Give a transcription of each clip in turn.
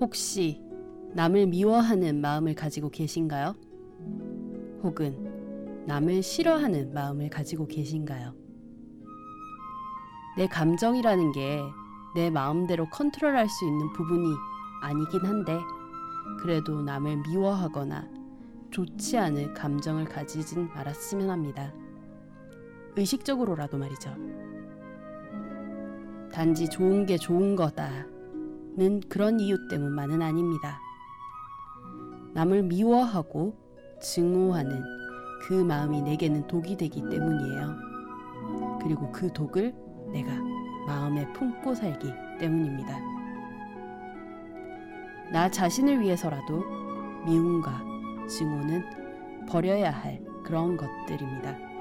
혹시 남을 미워하는 마음을 가지고 계신가요? 혹은 남을 싫어하는 마음을 가지고 계신가요? 내 감정이라는 게 내 마음대로 컨트롤할 수 있는 부분이 아니긴 한데 그래도 남을 미워하거나 좋지 않을 감정을 가지진 말았으면 합니다. 의식적으로라도 말이죠. 단지 좋은 게 좋은 거다 는 그런 이유 때문만은 아닙니다. 남을 미워하고 증오하는 그 마음이 내게는 독이 되기 때문이에요. 그리고 그 독을 내가 마음에 품고 살기 때문입니다. 나 자신을 위해서라도 미움과 증오는 버려야 할 그런 것들입니다.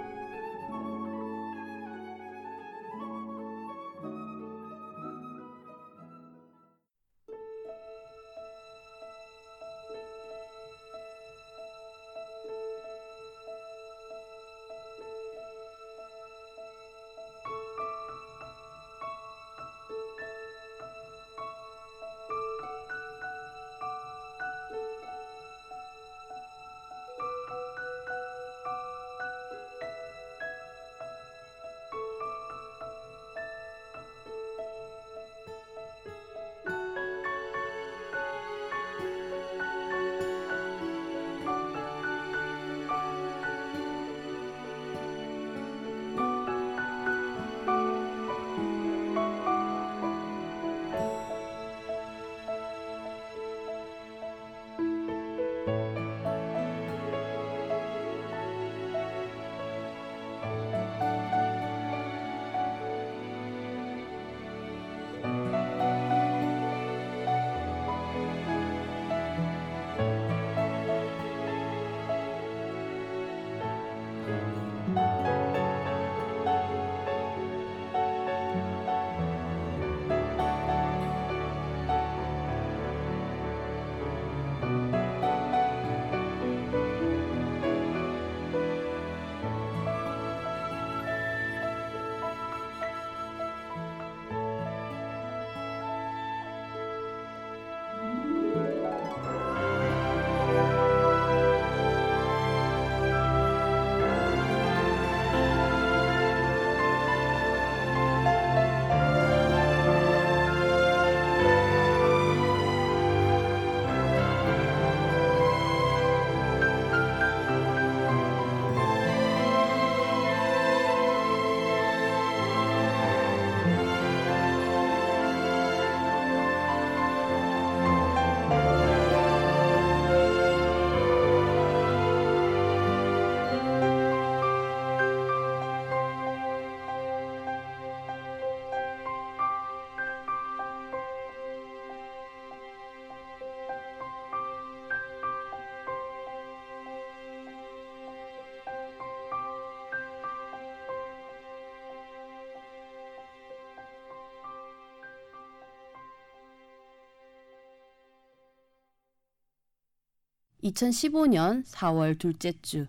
2015년 4월 둘째 주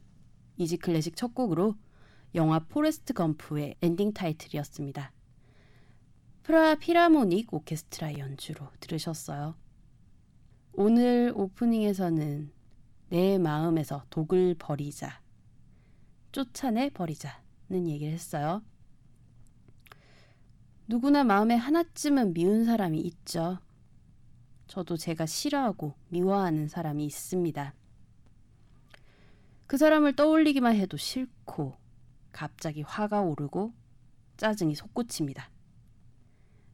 이지 클래식 첫 곡으로 영화 포레스트 검프의 엔딩 타이틀이었습니다. 프라하 필하모닉 오케스트라 연주로 들으셨어요. 오늘 오프닝에서는 내 마음에서 독을 버리자, 쫓아내 버리자는 얘기를 했어요. 누구나 마음에 하나쯤은 미운 사람이 있죠. 저도 제가 싫어하고 미워하는 사람이 있습니다. 그 사람을 떠올리기만 해도 싫고 갑자기 화가 오르고 짜증이 솟구칩니다.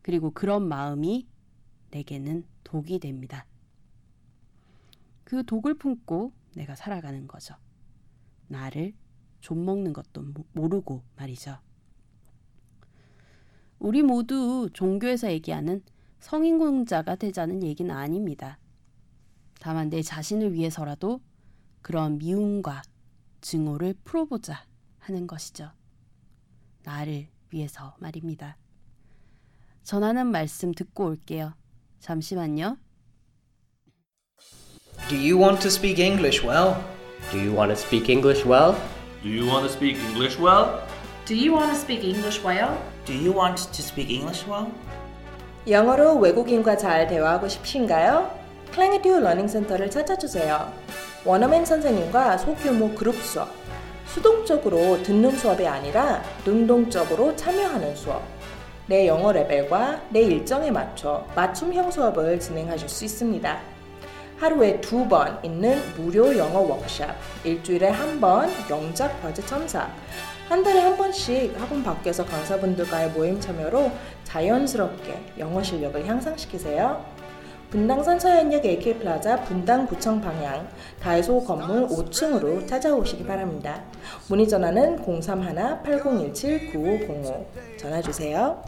그리고 그런 마음이 내게는 독이 됩니다. 그 독을 품고 내가 살아가는 거죠. 나를 좀먹는 것도 모르고 말이죠. 우리 모두 종교에서 얘기하는 성인공자가 되자는 얘기는 아닙니다. 다만 내 자신을 위해서라도 그런 미움과 증오를 풀어보자 하는 것이죠. 나를 위해서 말입니다. 전하는 말씀 듣고 올게요. 잠시만요. Do you want to speak English well? Do you want to speak English well? Do you want to speak English well? Do you want to speak English well? Do you want to speak English well? 영어로 외국인과 잘 대화하고 싶으신가요? 클랭에듀 러닝센터를 찾아주세요. 원어민 선생님과 소규모 그룹 수업, 수동적으로 듣는 수업이 아니라 능동적으로 참여하는 수업, 내 영어 레벨과 내 일정에 맞춰 맞춤형 수업을 진행하실 수 있습니다. 하루에 두 번 있는 무료 영어 워크샵, 일주일에 한 번 영작 과제 첨삭, 한 달에 한 번씩 학원 밖에서 강사분들과의 모임 참여로 자연스럽게 영어 실력을 향상시키세요. 분당선 서현역 AK플라자 분당 구청 방향 다이소 건물 5층으로 찾아오시기 바랍니다. 문의 전화는 031-8017-9505 전화 주세요.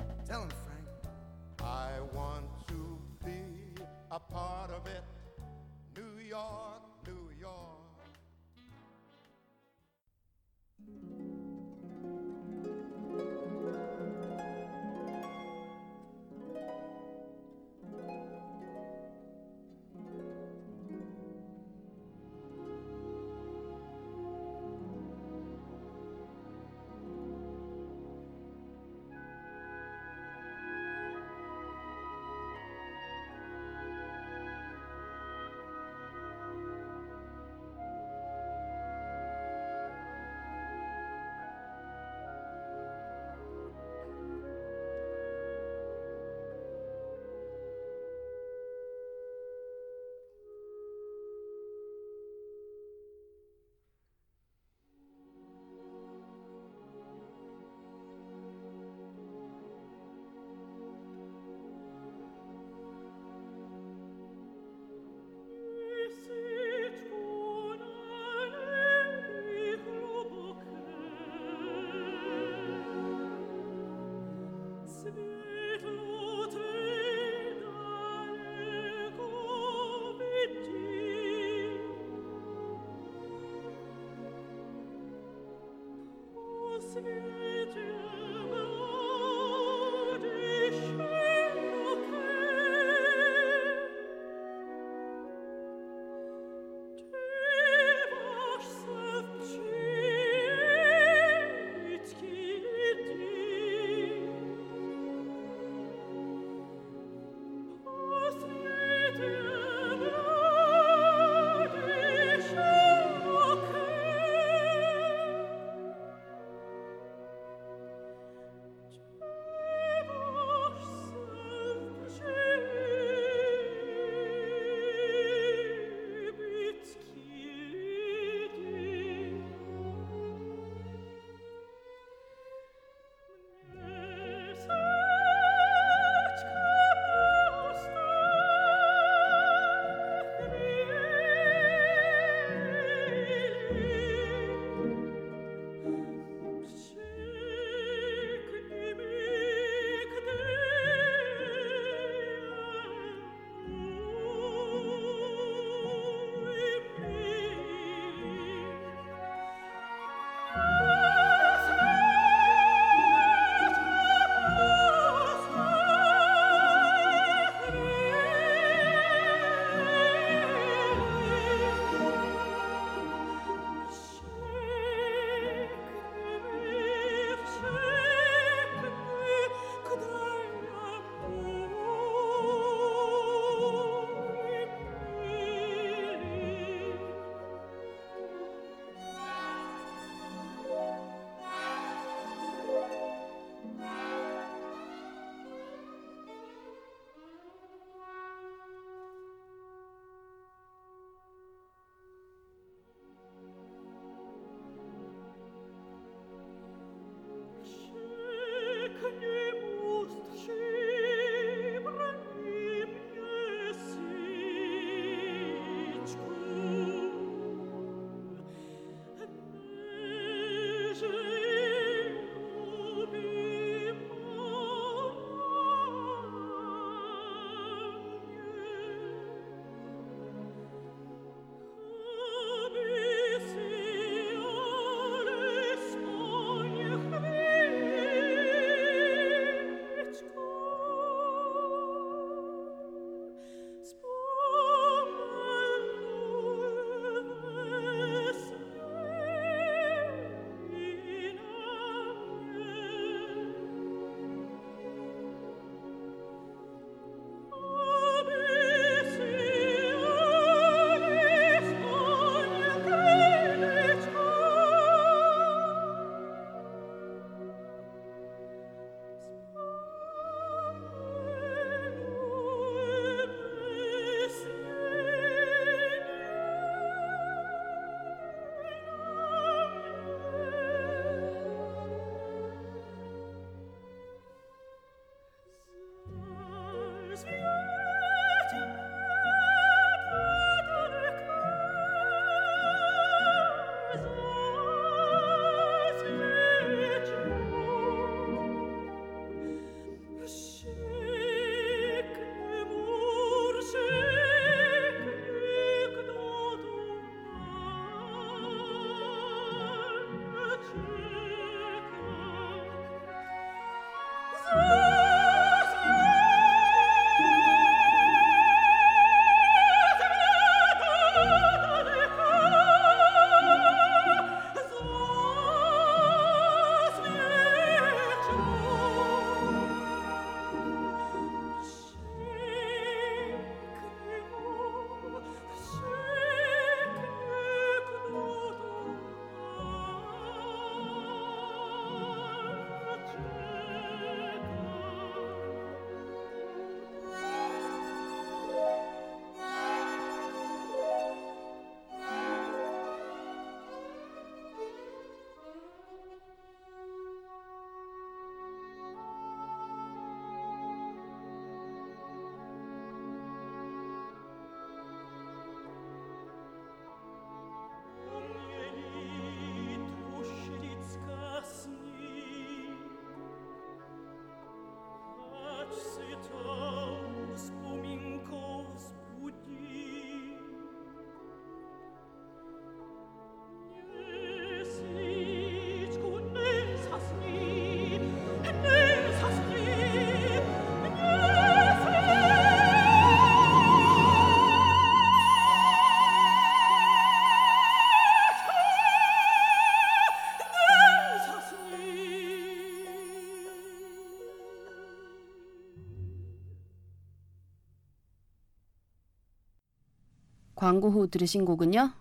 광고 후 들으신 곡은요.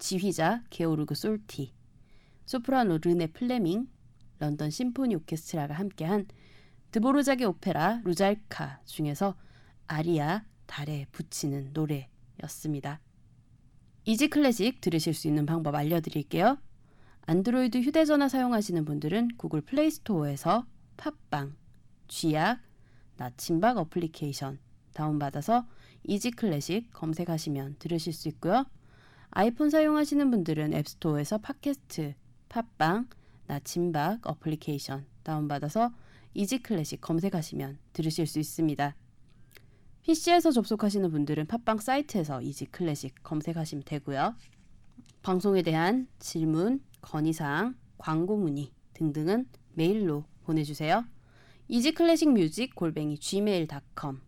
지휘자 게오르그 솔티, 소프라노 르네 플레밍, 런던 심포니 오케스트라가 함께한 드보르작의 오페라 루살카 중에서 아리아 달에 붙이는 노래였습니다. 이지 클래식 들으실 수 있는 방법 알려드릴게요. 안드로이드 휴대전화 사용하시는 분들은 구글 플레이 스토어에서 팟빵, 쥐약, 나침박 어플리케이션 다운받아서 이지 클래식 검색하시면 들으실 수 있고요. 아이폰 사용하시는 분들은 앱스토어에서 팟캐스트, 팟빵, 나침박 어플리케이션 다운받아서 이지 클래식 검색하시면 들으실 수 있습니다. PC에서 접속하시는 분들은 팟빵 사이트에서 이지 클래식 검색하시면 되고요. 방송에 대한 질문, 건의사항, 광고 문의 등등은 메일로 보내주세요. 이지 클래식 뮤직 골뱅이 gmail.com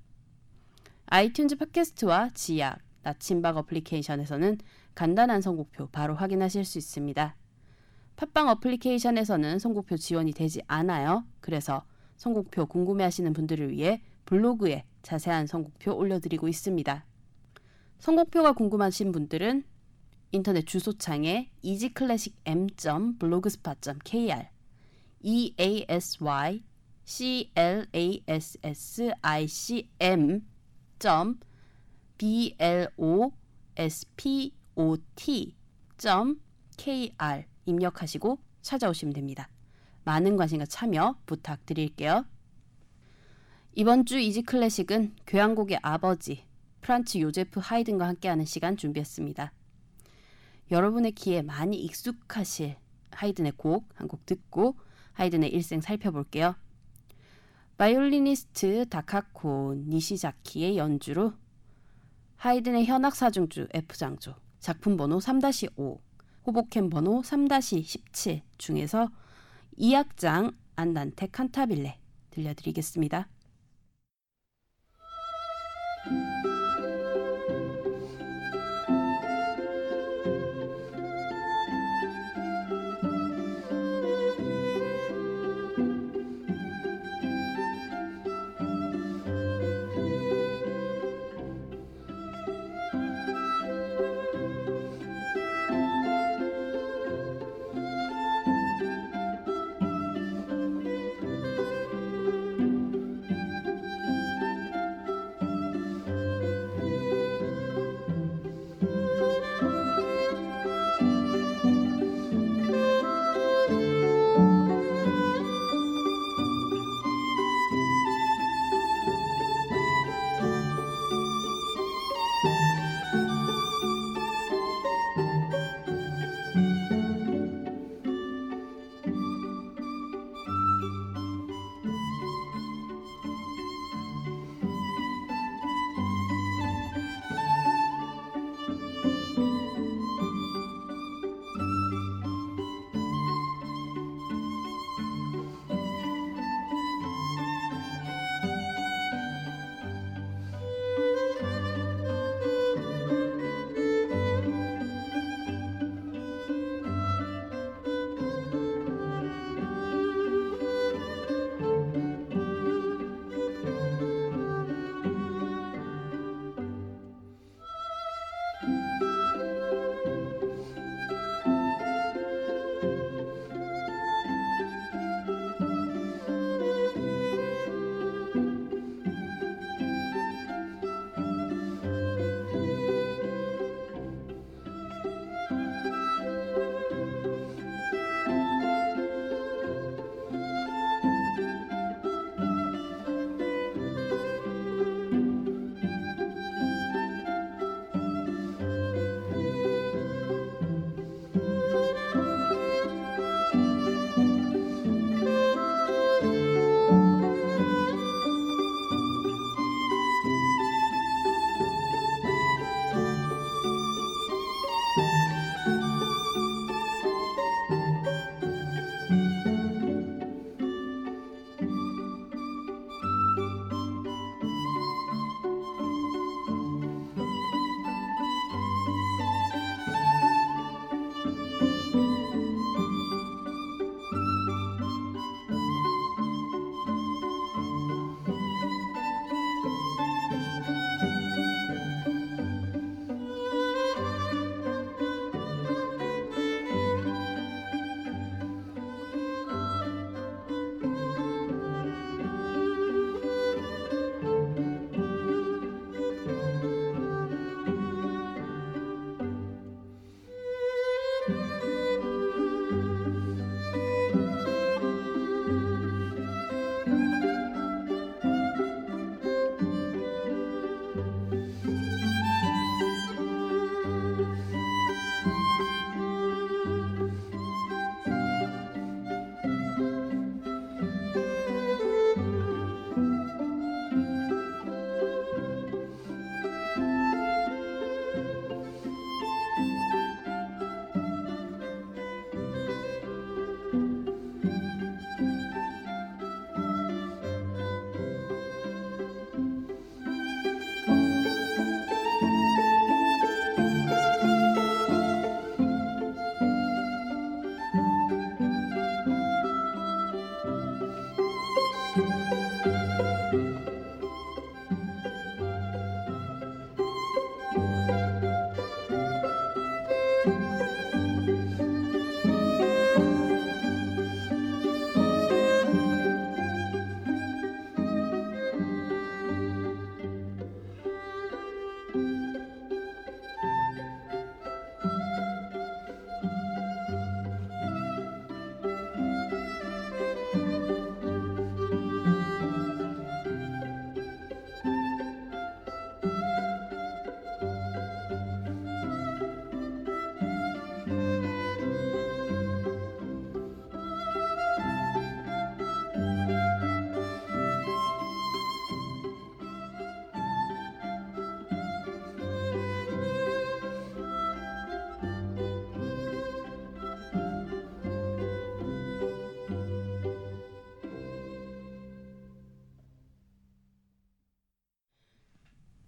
아이튠즈 팟캐스트와 쥐약, 나침박 어플리케이션에서는 간단한 선곡표 바로 확인하실 수 있습니다. 팟빵 어플리케이션에서는 선곡표 지원이 되지 않아요. 그래서 선곡표 궁금해하시는 분들을 위해 블로그에 자세한 선곡표 올려드리고 있습니다. 선곡표가 궁금하신 분들은 인터넷 주소창에 easyclassicm.blogspot.kr e a s y c l a s s i c m b l o s p o t k r 입력하시고 찾아오시면 됩니다. 많은 관심과 참여 부탁드릴게요. 이번 주 이지 클래식은 교향곡의 아버지 프란츠 요제프 하이든과 함께하는 시간 준비했습니다. 여러분의 귀에 많이 익숙하실 하이든의 곡 한 곡 듣고 하이든의 일생 살펴볼게요. 바이올리니스트 다카코 니시자키의 연주로 하이든의 현악 사중주 F장조 작품 번호 3-5 호보켄 번호 3-17 중에서 2악장 안단테 칸타빌레 들려드리겠습니다.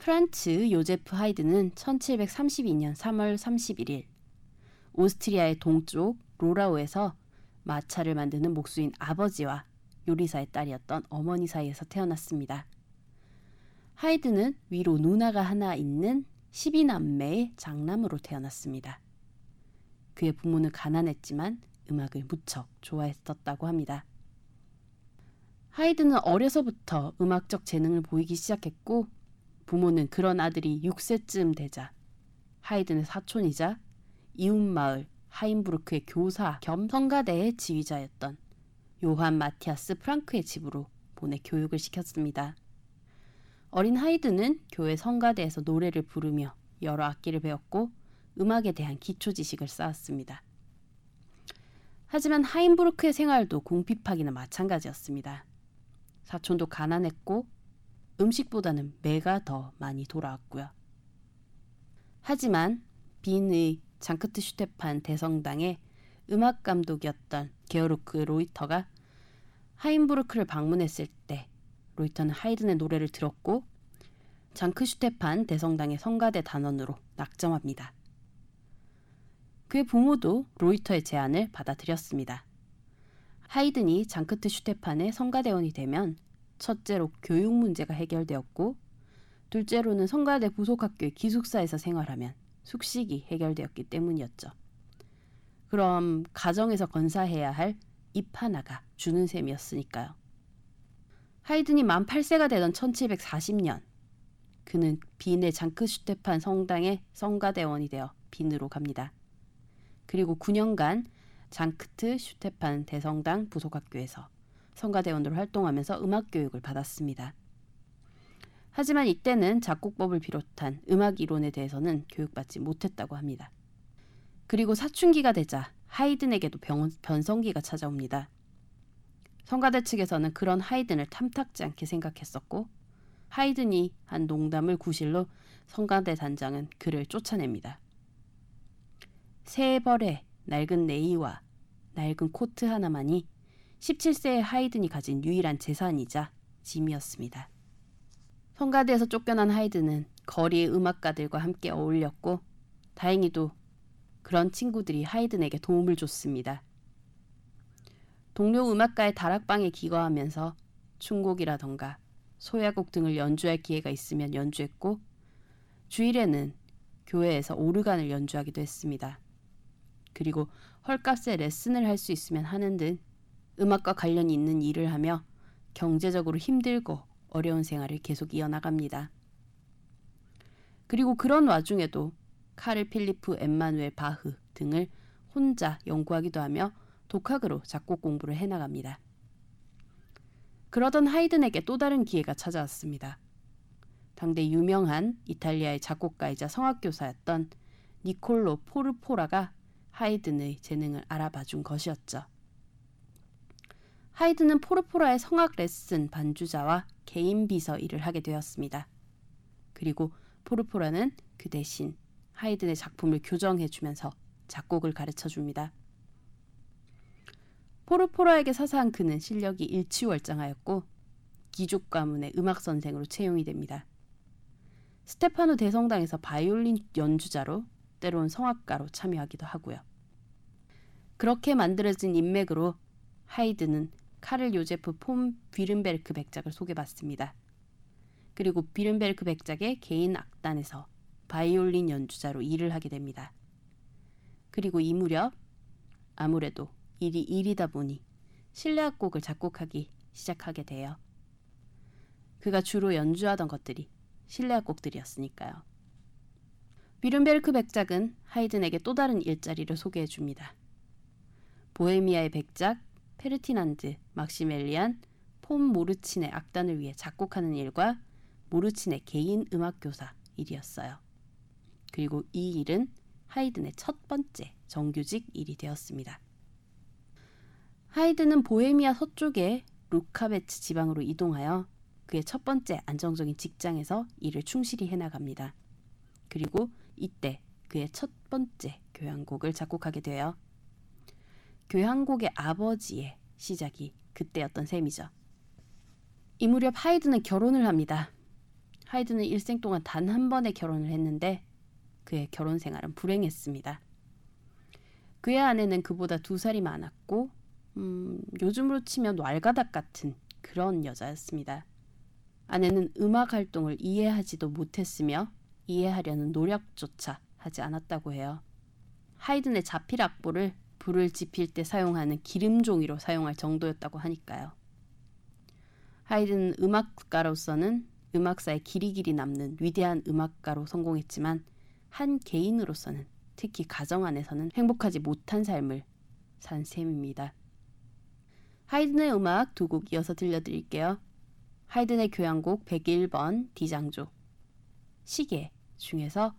프란츠 요제프 하이든은 1732년 3월 31일 오스트리아의 동쪽 로라우에서 마차를 만드는 목수인 아버지와 요리사의 딸이었던 어머니 사이에서 태어났습니다. 하이든은 위로 누나가 하나 있는 12남매의 장남으로 태어났습니다. 그의 부모는 가난했지만 음악을 무척 좋아했었다고 합니다. 하이든은 어려서부터 음악적 재능을 보이기 시작했고 부모는 그런 아들이 6세쯤 되자 하이든의 사촌이자 이웃마을 하인부르크의 교사 겸 성가대의 지휘자였던 요한 마티아스 프랑크의 집으로 보내 교육을 시켰습니다. 어린 하이든은 교회 성가대에서 노래를 부르며 여러 악기를 배웠고 음악에 대한 기초 지식을 쌓았습니다. 하지만 하인부르크의 생활도 궁핍하기나 마찬가지였습니다. 사촌도 가난했고 음식보다는 매가 더 많이 돌아왔고요. 하지만 빈의 장크트 슈테판 대성당의 음악 감독이었던 게어르크 로이터가 하인부르크를 방문했을 때 로이터는 하이든의 노래를 들었고 장크 슈테판 대성당의 성가대 단원으로 낙점합니다. 그의 부모도 로이터의 제안을 받아들였습니다. 하이든이 장크트 슈테판의 성가대원이 되면 첫째로 교육 문제가 해결되었고 둘째로는 성가대 부속학교의 기숙사에서 생활하면 숙식이 해결되었기 때문이었죠. 그럼 가정에서 건사해야 할 입 하나가 주는 셈이었으니까요. 하이든이 만 8세가 되던 1740년 그는 빈의 장크슈테판 성당의 성가대원이 되어 빈으로 갑니다. 그리고 9년간 장크트 슈테판 대성당 부속학교에서 성가대원으로 활동하면서 음악 교육을 받았습니다. 하지만 이때는 작곡법을 비롯한 음악 이론에 대해서는 교육받지 못했다고 합니다. 그리고 사춘기가 되자 하이든에게도 병, 변성기가 찾아옵니다. 성가대 측에서는 그런 하이든을 탐탁지 않게 생각했었고 하이든이 한 농담을 구실로 성가대 단장은 그를 쫓아냅니다. 새 벌의 낡은 네이와 낡은 코트 하나만이 17세의 하이든이 가진 유일한 재산이자 짐이었습니다. 성가대에서 쫓겨난 하이든은 거리의 음악가들과 함께 어울렸고 다행히도 그런 친구들이 하이든에게 도움을 줬습니다. 동료 음악가의 다락방에 기거하면서 춤곡이라던가 소야곡 등을 연주할 기회가 있으면 연주했고 주일에는 교회에서 오르간을 연주하기도 했습니다. 그리고 헐값에 레슨을 할 수 있으면 하는 등 음악과 관련이 있는 일을 하며 경제적으로 힘들고 어려운 생활을 계속 이어나갑니다. 그리고 그런 와중에도 카를 필리프 엠마누엘 바흐 등을 혼자 연구하기도 하며 독학으로 작곡 공부를 해나갑니다. 그러던 하이든에게 또 다른 기회가 찾아왔습니다. 당대 유명한 이탈리아의 작곡가이자 성악교사였던 니콜로 포르포라가 하이든의 재능을 알아봐 준 것이었죠. 하이든은 포르포라의 성악 레슨 반주자와 개인 비서 일을 하게 되었습니다. 그리고 포르포라는 그 대신 하이든의 작품을 교정해 주면서 작곡을 가르쳐 줍니다. 포르포라에게 사사한 그는 실력이 일취월장하였고 귀족 가문의 음악 선생으로 채용이 됩니다. 스테파노 대성당에서 바이올린 연주자로 때론 성악가로 참여하기도 하고요. 그렇게 만들어진 인맥으로 하이든은 카를 요제프 폰 퓌른베르크 백작을 소개받습니다. 그리고 퓌른베르크 백작의 개인 악단에서 바이올린 연주자로 일을 하게 됩니다. 그리고 이 무렵 아무래도 일이 일이다 보니 실내악곡을 작곡하기 시작하게 돼요. 그가 주로 연주하던 것들이 실내악곡들이었으니까요. 퓌른베르크 백작은 하이든에게 또 다른 일자리를 소개해 줍니다. 보헤미아의 백작 페르디난드, 막시멜리안, 폼 모르친의 악단을 위해 작곡하는 일과 모르친의 개인 음악 교사 일이었어요. 그리고 이 일은 하이든의 첫 번째 정규직 일이 되었습니다. 하이든은 보헤미아 서쪽의 루카베츠 지방으로 이동하여 그의 첫 번째 안정적인 직장에서 일을 충실히 해나갑니다. 그리고 이때 그의 첫 번째 교향곡을 작곡하게 되어 교향곡의 아버지의 시작이 그때였던 셈이죠. 이 무렵 하이든은 결혼을 합니다. 하이든은 일생 동안 단 한 번의 결혼을 했는데 그의 결혼 생활은 불행했습니다. 그의 아내는 그보다 두 살이 많았고 음, 요즘으로 치면 왈가닥 같은 그런 여자였습니다. 아내는 음악 활동을 이해하지도 못했으며 이해하려는 노력조차 하지 않았다고 해요. 하이든의 자필 악보를 불을 지필 때 사용하는 기름 종이로 사용할 정도였다고 하니까요. 하이든은 음악가로서는 음악사에 길이길이 남는 위대한 음악가로 성공했지만 한 개인으로서는 특히 가정 안에서는 행복하지 못한 삶을 산 셈입니다. 하이든의 음악 두 곡 이어서 들려드릴게요. 하이든의 교향곡 101번 D장조 시계 중에서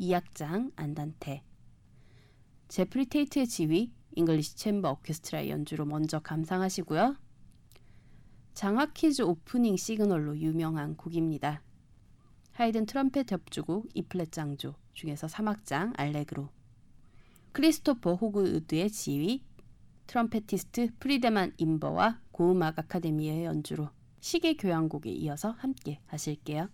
2악장 안단테 제프리 테이트의 지휘 English Chamber Orchestra의 연주로 먼저 감상하시고요. 장학 퀴즈 오프닝 시그널로 유명한 곡입니다. 하이든 트럼펫 협주곡 E플랫 장조 중에서 3악장 알레그로 크리스토퍼 호그우드의 지휘 trumpetist 프리데만 임버와 고음악 아카데미의 연주로 시계 교향곡에 이어서 함께 하실게요.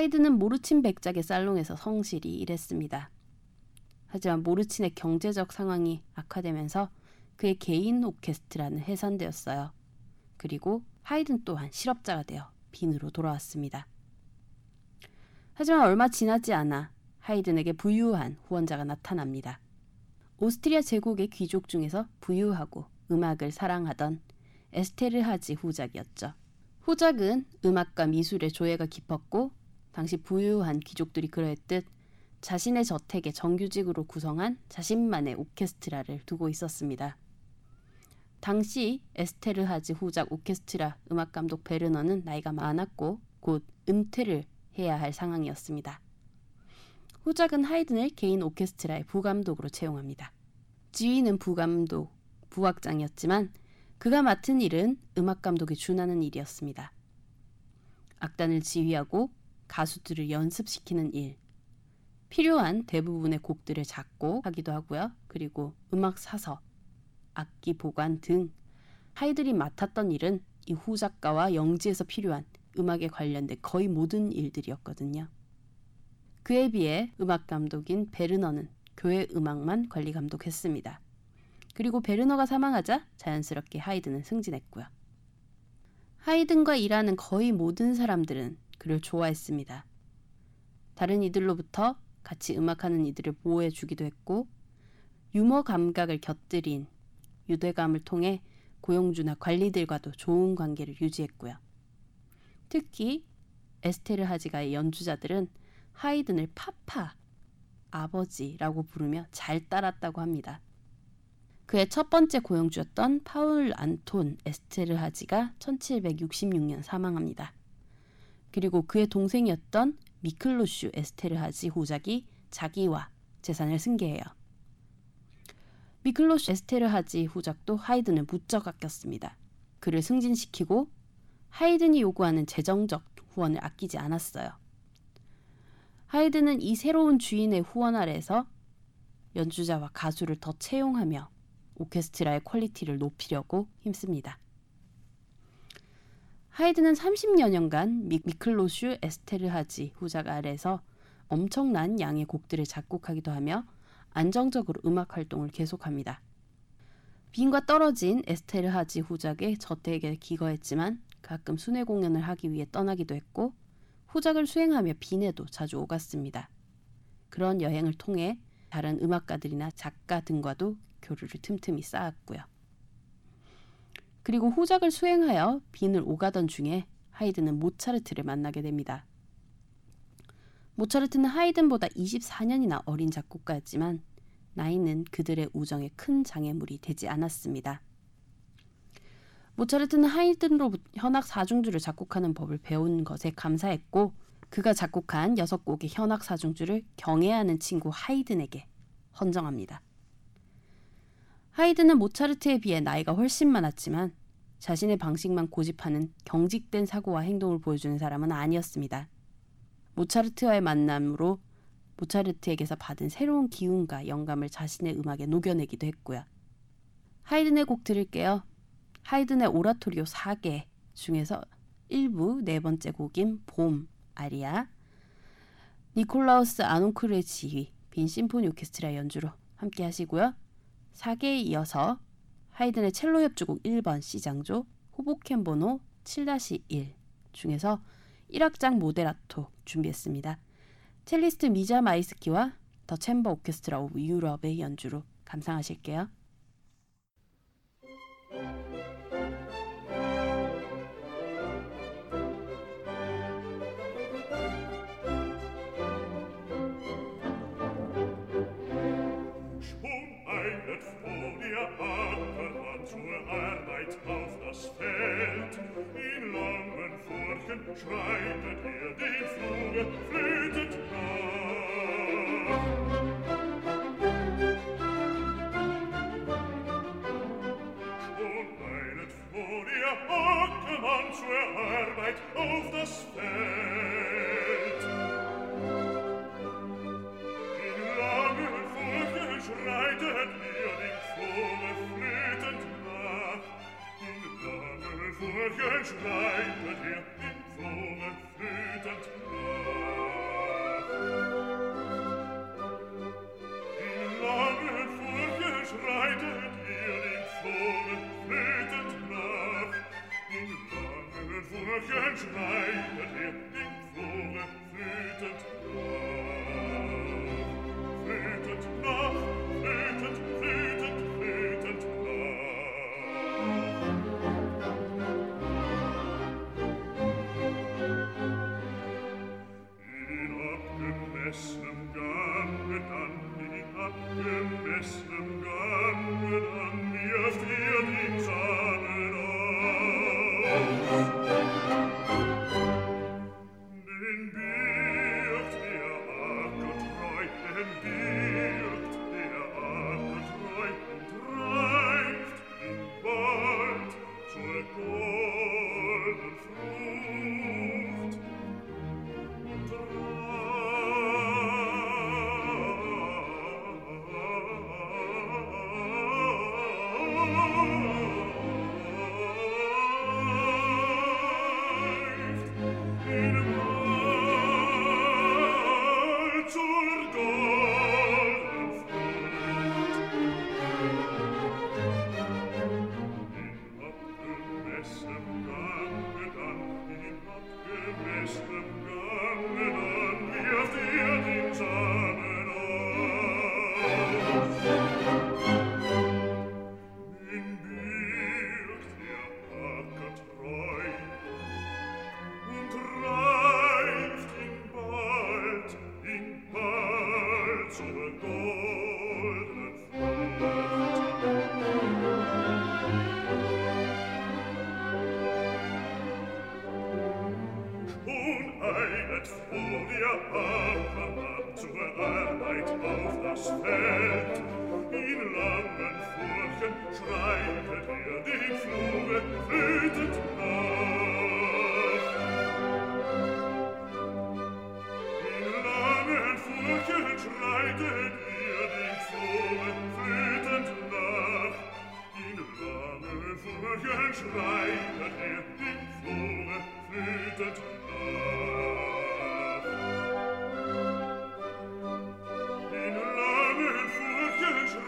하이든은 모르친 백작의 살롱에서 성실히 일했습니다. 하지만 모르친의 경제적 상황이 악화되면서 그의 개인 오케스트라는 해산되었어요. 그리고 하이든 또한 실업자가 되어 빈으로 돌아왔습니다. 하지만 얼마 지나지 않아 하이든에게 부유한 후원자가 나타납니다. 오스트리아 제국의 귀족 중에서 부유하고 음악을 사랑하던 에스테르하지 후작이었죠. 후작은 음악과 미술의 조예가 깊었고 당시 부유한 귀족들이 그러했듯 자신의 저택에 정규직으로 구성한 자신만의 오케스트라를 두고 있었습니다. 당시 에스테르하지 후작 오케스트라 음악 감독 베르너는 나이가 많았고 곧 은퇴를 해야 할 상황이었습니다. 후작은 하이든을 개인 오케스트라의 부감독으로 채용합니다. 지휘는 부감독, 부악장이었지만 그가 맡은 일은 음악 감독에 준하는 일이었습니다. 악단을 지휘하고 가수들을 연습시키는 일, 필요한 대부분의 곡들을 작곡하기도 하고요. 그리고 음악 사서, 악기 보관 등 하이들이 맡았던 일은 이 후 작가와 영지에서 필요한 음악에 관련된 거의 모든 일들이었거든요. 그에 비해 음악 감독인 베르너는 교회 음악만 관리 감독했습니다. 그리고 베르너가 사망하자 자연스럽게 하이든은 승진했고요. 하이든과 일하는 거의 모든 사람들은 그를 좋아했습니다. 다른 이들로부터 같이 음악하는 이들을 보호해 주기도 했고 유머 감각을 곁들인 유대감을 통해 고용주나 관리들과도 좋은 관계를 유지했고요. 특히 에스테르 하지가의 연주자들은 하이든을 파파, 아버지라고 부르며 잘 따랐다고 합니다. 그의 첫 번째 고용주였던 파울 안톤 에스테르 하지가 1766년 사망합니다. 그리고 그의 동생이었던 미클로슈 에스테르 하지 후작이 자기와 재산을 승계해요. 미클로슈 에스테르 하지 후작도 하이든을 무척 아꼈습니다. 그를 승진시키고 하이든이 요구하는 재정적 후원을 아끼지 않았어요. 하이든은 이 새로운 주인의 후원 아래에서 연주자와 가수를 더 채용하며 오케스트라의 quality를 높이려고 힘씁니다. 하이든은 30여년간 미, 미클로슈 에스테르하지 후작 아래에서 엄청난 양의 곡들을 작곡하기도 하며 안정적으로 음악 활동을 계속합니다. 빈과 떨어진 에스테르하지 후작의 저택에 기거했지만 가끔 순회 공연을 하기 위해 떠나기도 했고 후작을 수행하며 빈에도 자주 오갔습니다. 그런 여행을 통해 다른 음악가들이나 작가 등과도 교류를 틈틈이 쌓았고요. 그리고 후작을 수행하여 빈을 오가던 중에 하이든은 모차르트를 만나게 됩니다. 모차르트는 하이든보다 24년이나 어린 작곡가였지만 나이는 그들의 우정에 큰 장애물이 되지 않았습니다. 모차르트는 하이든로부터 현악 사중주를 작곡하는 법을 배운 것에 감사했고 그가 작곡한 여섯 곡의 현악 사중주를 경애하는 친구 하이든에게 헌정합니다. 하이든은 모차르트에 비해 나이가 훨씬 많았지만 자신의 방식만 고집하는 경직된 사고와 행동을 보여주는 사람은 아니었습니다. 모차르트와의 만남으로 모차르트에게서 받은 새로운 기운과 영감을 자신의 음악에 녹여내기도 했고요. 하이든의 곡 들을게요. 하이든의 오라토리오 4개 중에서 일부 네 번째 곡인 봄, 아리아, 니콜라우스 아논크르의 지휘, 빈 심포니 오케스트라 연주로 함께 하시고요. 4개에 이어서 하이든의 첼로 협주곡 1번 시장조 호보켄 번호 7-1 중에서 1악장 모데라토 준비했습니다. 첼리스트 미샤 마이스키와 The Chamber Orchestra of Europe의 연주로 감상하실게요. in langen Furchen schreitet er den Fluge, flütet nach. Schon eilet Florian man zur Arbeit auf das Feld, völkerchen schreitet er im Flomen wütend nach. Im langen Furchen schreitet er im Flomen wütend nach. Im langen Furchen schreitet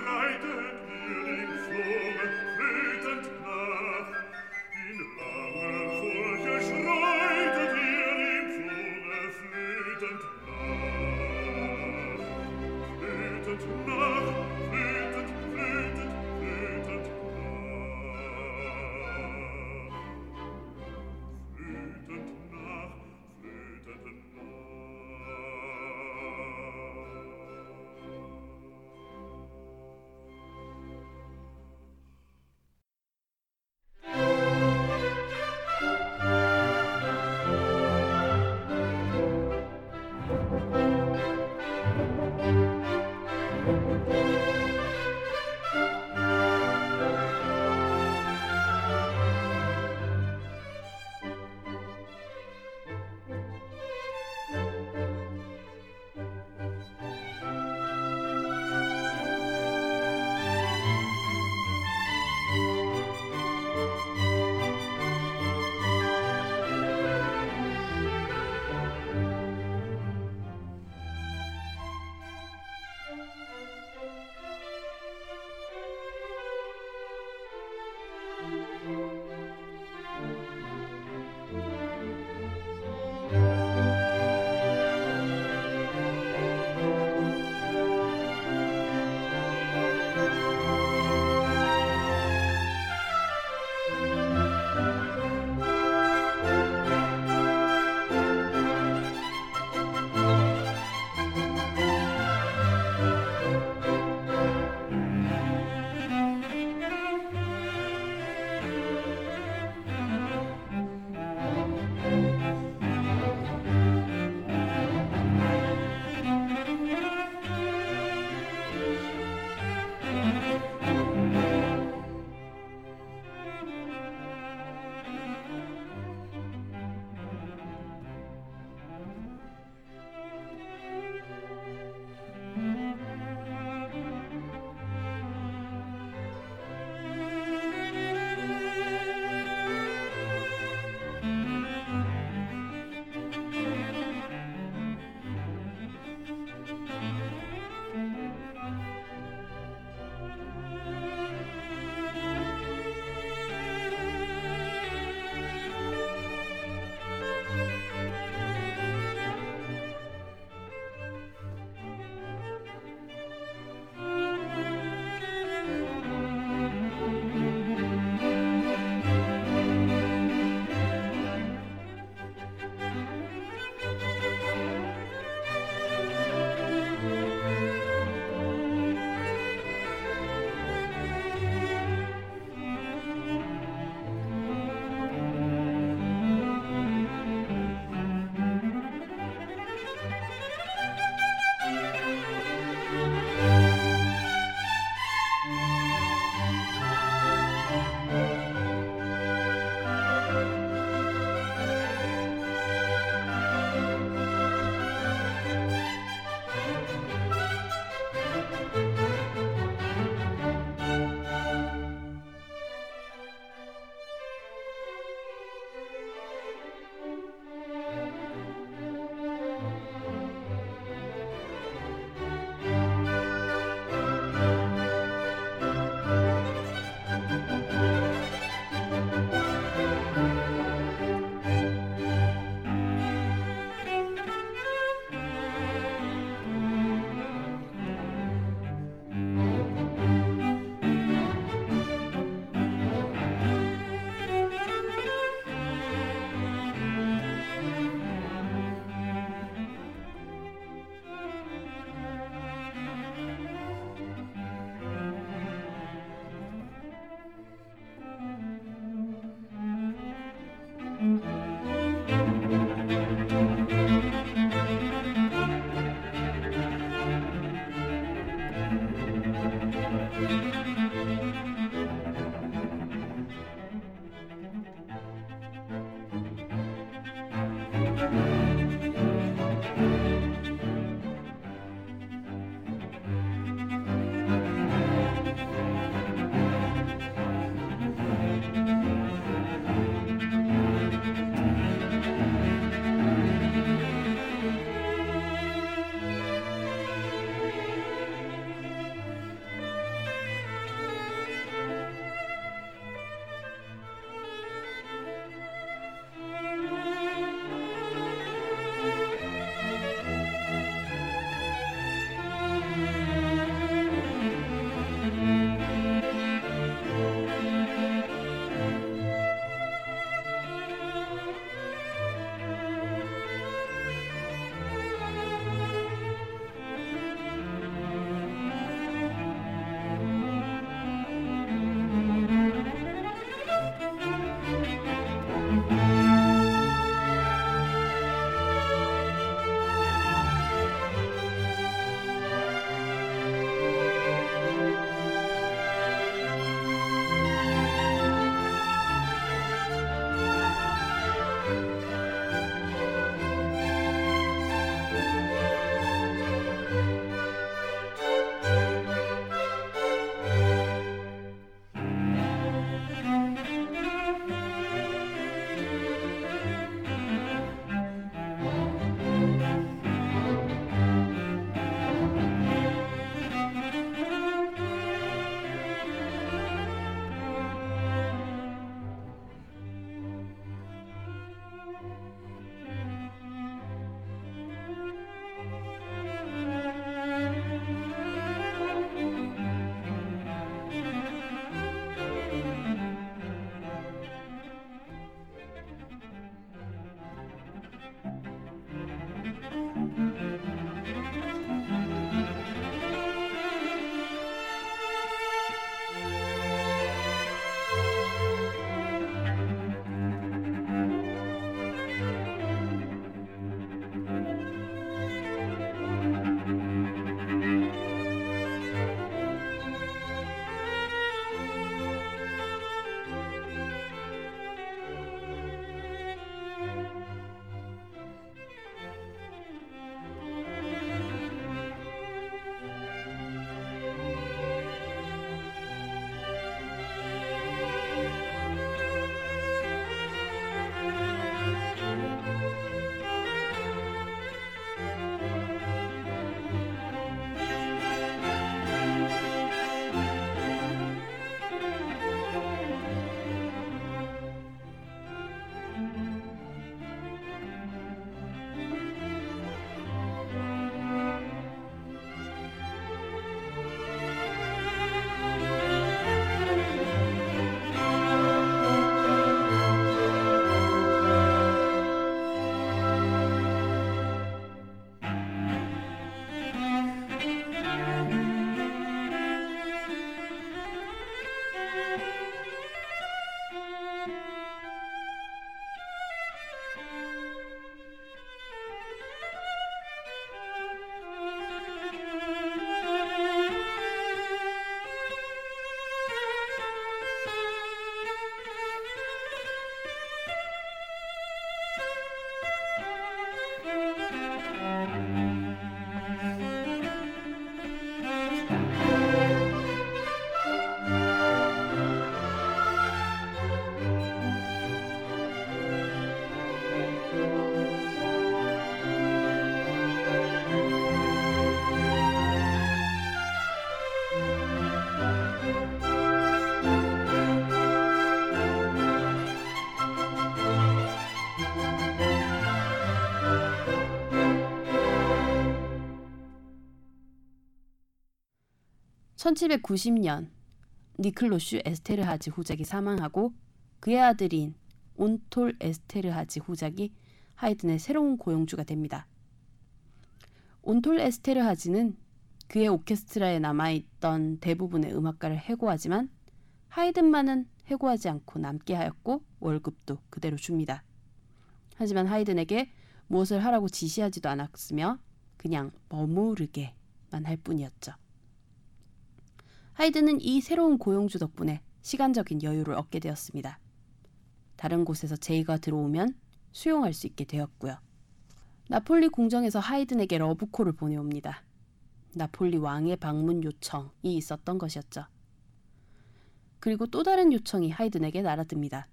reitet mir dem Floge wütend nach. In 1790년 니클로슈 에스테르하지 후작이 사망하고 그의 아들인 온톨 에스테르하지 후작이 하이든의 새로운 고용주가 됩니다. 온톨 에스테르하지는 그의 오케스트라에 남아있던 대부분의 음악가를 해고하지만 하이든만은 해고하지 않고 남게 하였고 월급도 그대로 줍니다. 하지만 하이든에게 무엇을 하라고 지시하지도 않았으며 그냥 머무르게만 할 뿐이었죠. 하이든은 이 새로운 고용주 덕분에 시간적인 여유를 얻게 되었습니다. 다른 곳에서 제의가 들어오면 수용할 수 있게 되었고요. 나폴리 궁정에서 하이든에게 러브콜을 보내옵니다. 나폴리 왕의 방문 요청이 있었던 것이었죠. 그리고 또 다른 요청이 하이든에게 날아듭니다.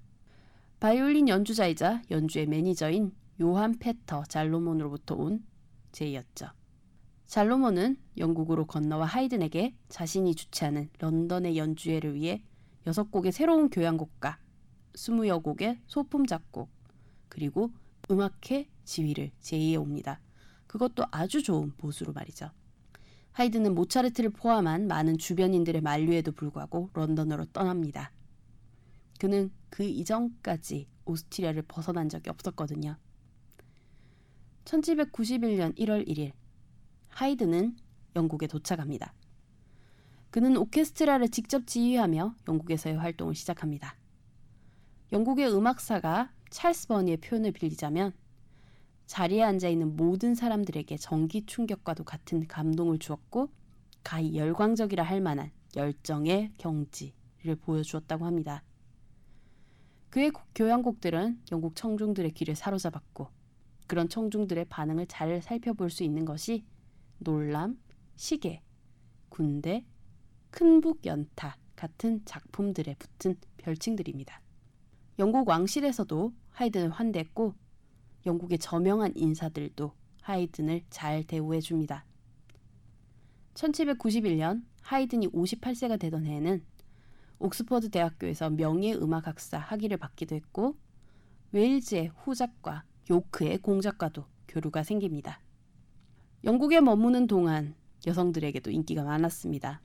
바이올린 연주자이자 연주회 매니저인 요한 페터 잘로몬으로부터 온 제의였죠. 잘로몬은 영국으로 건너와 하이든에게 자신이 주최하는 런던의 연주회를 위해 여섯 곡의 새로운 교향곡과 스무여 곡의 소품 작곡 그리고 음악회 지휘를 제의해 옵니다. 그것도 아주 좋은 보수로 말이죠. 하이든은 모차르트를 포함한 많은 주변인들의 만류에도 불구하고 런던으로 떠납니다. 그는 그 이전까지 오스트리아를 벗어난 적이 없었거든요. 1791년 1월 1일 하이든은 영국에 도착합니다. 그는 오케스트라를 직접 지휘하며 영국에서의 활동을 시작합니다. 영국의 음악사가 찰스 버니의 표현을 빌리자면 자리에 앉아 있는 모든 사람들에게 전기 충격과도 같은 감동을 주었고 가히 열광적이라 할 만한 열정의 경지를 보여주었다고 합니다. 그의 교향곡들은 영국 청중들의 귀를 사로잡았고 그런 청중들의 반응을 잘 살펴볼 수 있는 것이 놀람, 시계, 군대, 큰북 연타 같은 작품들에 붙은 별칭들입니다. 영국 왕실에서도 하이든을 환대했고 영국의 저명한 인사들도 하이든을 잘 대우해 줍니다. 1791년 하이든이 58세가 되던 해에는 옥스퍼드 대학교에서 명예음악학사 학위를 받기도 했고 웨일즈의 후작과 요크의 공작과도 교류가 생깁니다. 영국에 머무는 동안 여성들에게도 인기가 많았습니다.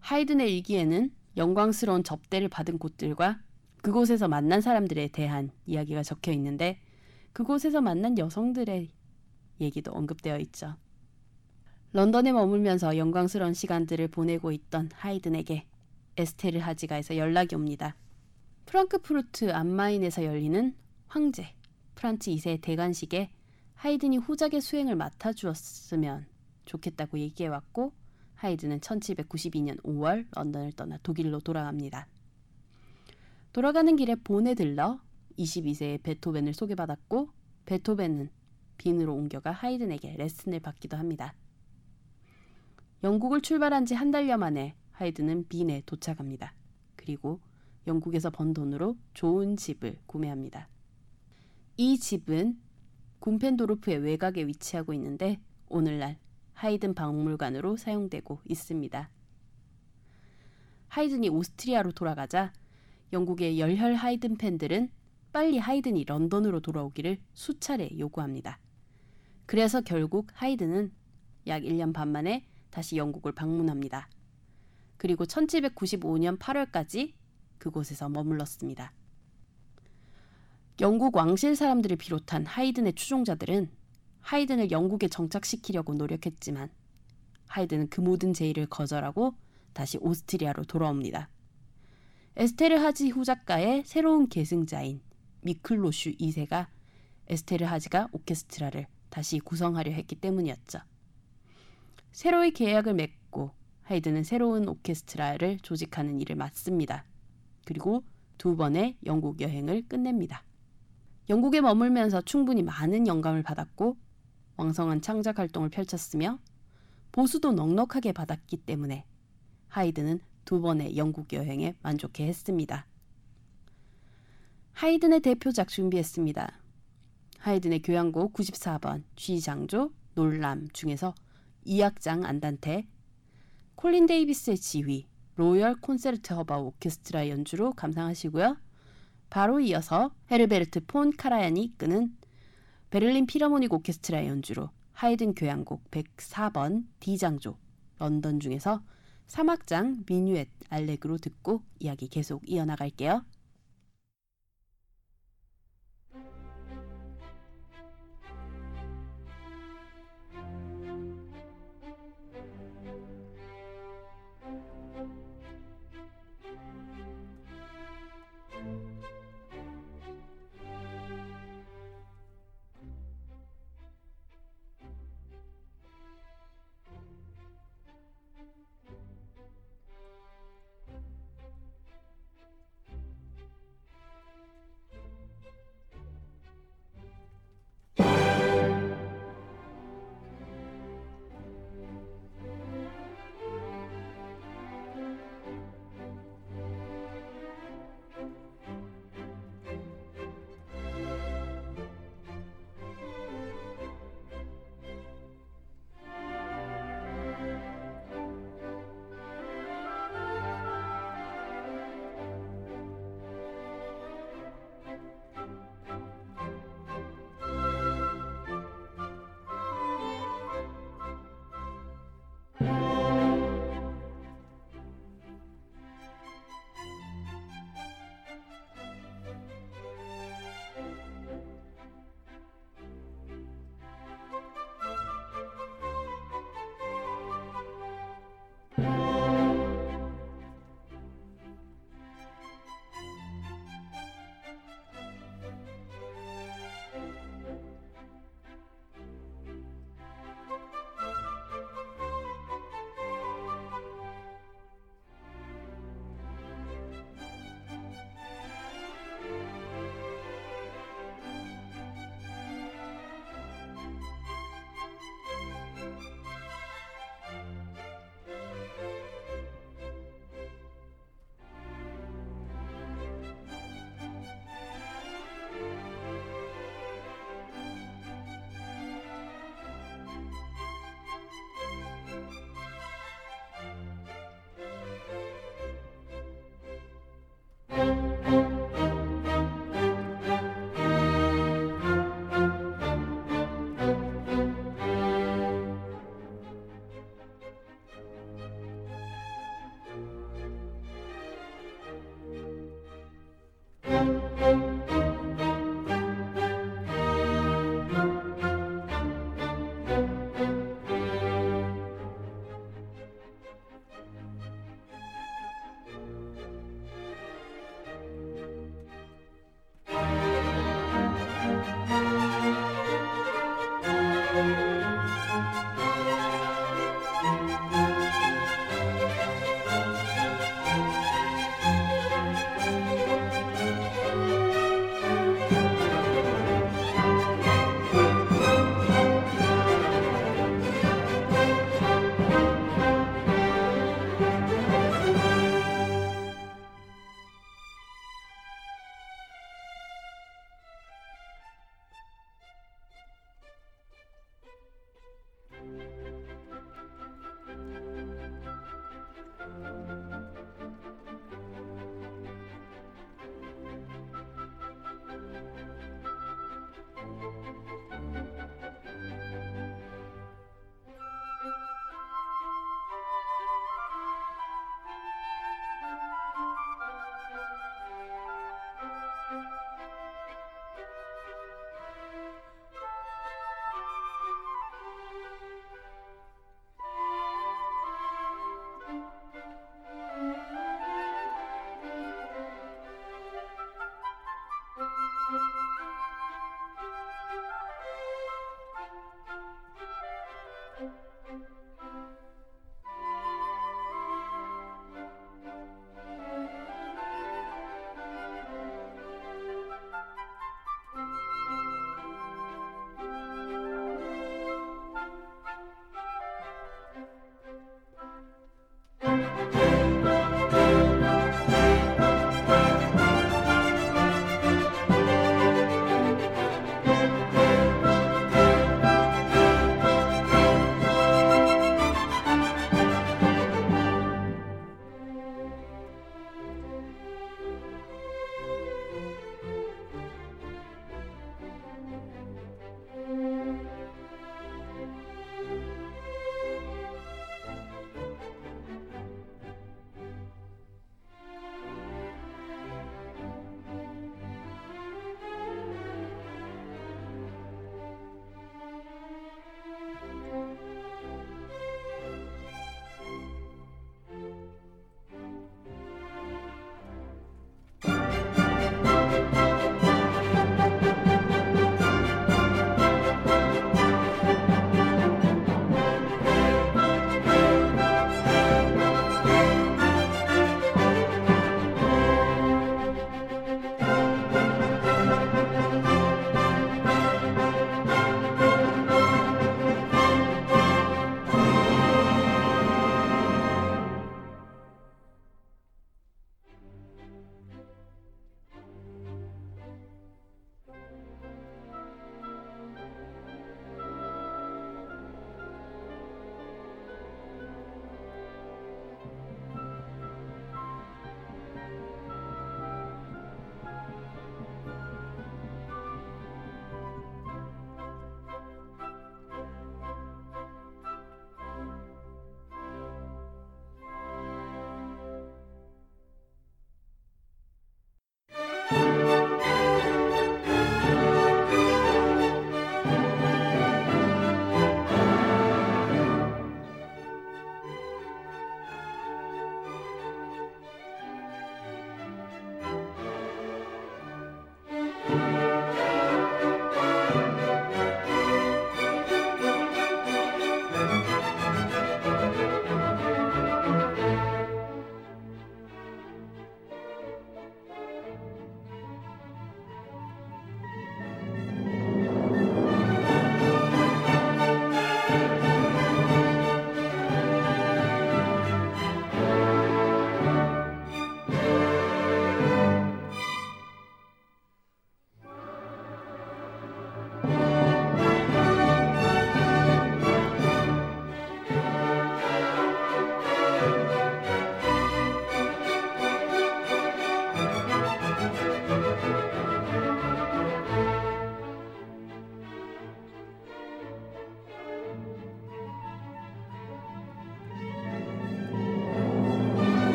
하이든의 일기에는 영광스러운 접대를 받은 곳들과 그곳에서 만난 사람들에 대한 이야기가 적혀 있는데 그곳에서 만난 여성들의 얘기도 언급되어 있죠. 런던에 머물면서 영광스러운 시간들을 보내고 있던 하이든에게 에스테르 하지가에서 연락이 옵니다. 프랑크푸르트 안마인에서 열리는 황제 프란츠 2세 대관식에 하이든이 후작의 수행을 맡아주었으면 좋겠다고 얘기해왔고 하이든은 1792년 5월 런던을 떠나 독일로 돌아갑니다. 돌아가는 길에 본에 들러 22세의 베토벤을 소개받았고 베토벤은 빈으로 옮겨가 하이든에게 레슨을 받기도 합니다. 영국을 출발한 지 한 달여 만에 하이든은 빈에 도착합니다. 그리고 영국에서 번 돈으로 좋은 집을 구매합니다. 이 집은 굼펜도르프의 외곽에 위치하고 있는데 오늘날 하이든 박물관으로 사용되고 있습니다. 하이든이 오스트리아로 돌아가자 영국의 열혈 하이든 팬들은 빨리 하이든이 런던으로 돌아오기를 수차례 요구합니다. 그래서 결국 하이든은 약 1년 반 만에 다시 영국을 방문합니다. 그리고 1795년 8월까지 그곳에서 머물렀습니다. 영국 왕실 사람들을 비롯한 하이든의 추종자들은 하이든을 영국에 정착시키려고 노력했지만 하이든은 그 모든 제의를 거절하고 다시 오스트리아로 돌아옵니다. 에스테르 하지 후작가의 새로운 계승자인 미클로슈 2세가 에스테르 하지가 오케스트라를 다시 구성하려 했기 때문이었죠. 새로이 계약을 맺고 하이든은 새로운 오케스트라를 조직하는 일을 맡습니다. 그리고 두 번의 영국 여행을 끝냅니다. 영국에 머물면서 충분히 많은 영감을 받았고 왕성한 창작 활동을 펼쳤으며 보수도 넉넉하게 받았기 때문에 하이든은 두 번의 영국 여행에 만족해 했습니다. 하이든의 대표작 준비했습니다. 하이든의 교향곡 94번 G장조 놀람 중에서 2악장 안단테 콜린 데이비스의 지휘 로열 콘세르트헤바우 오케스트라 연주로 감상하시고요. 바로 이어서 헤르베르트 폰 카라얀이 이끄는 베를린 피라모닉 오케스트라 연주로 하이든 교향곡 104번 D장조 런던 중에서 사막장 미뉴엣 알렉으로 듣고 이야기 계속 이어나갈게요.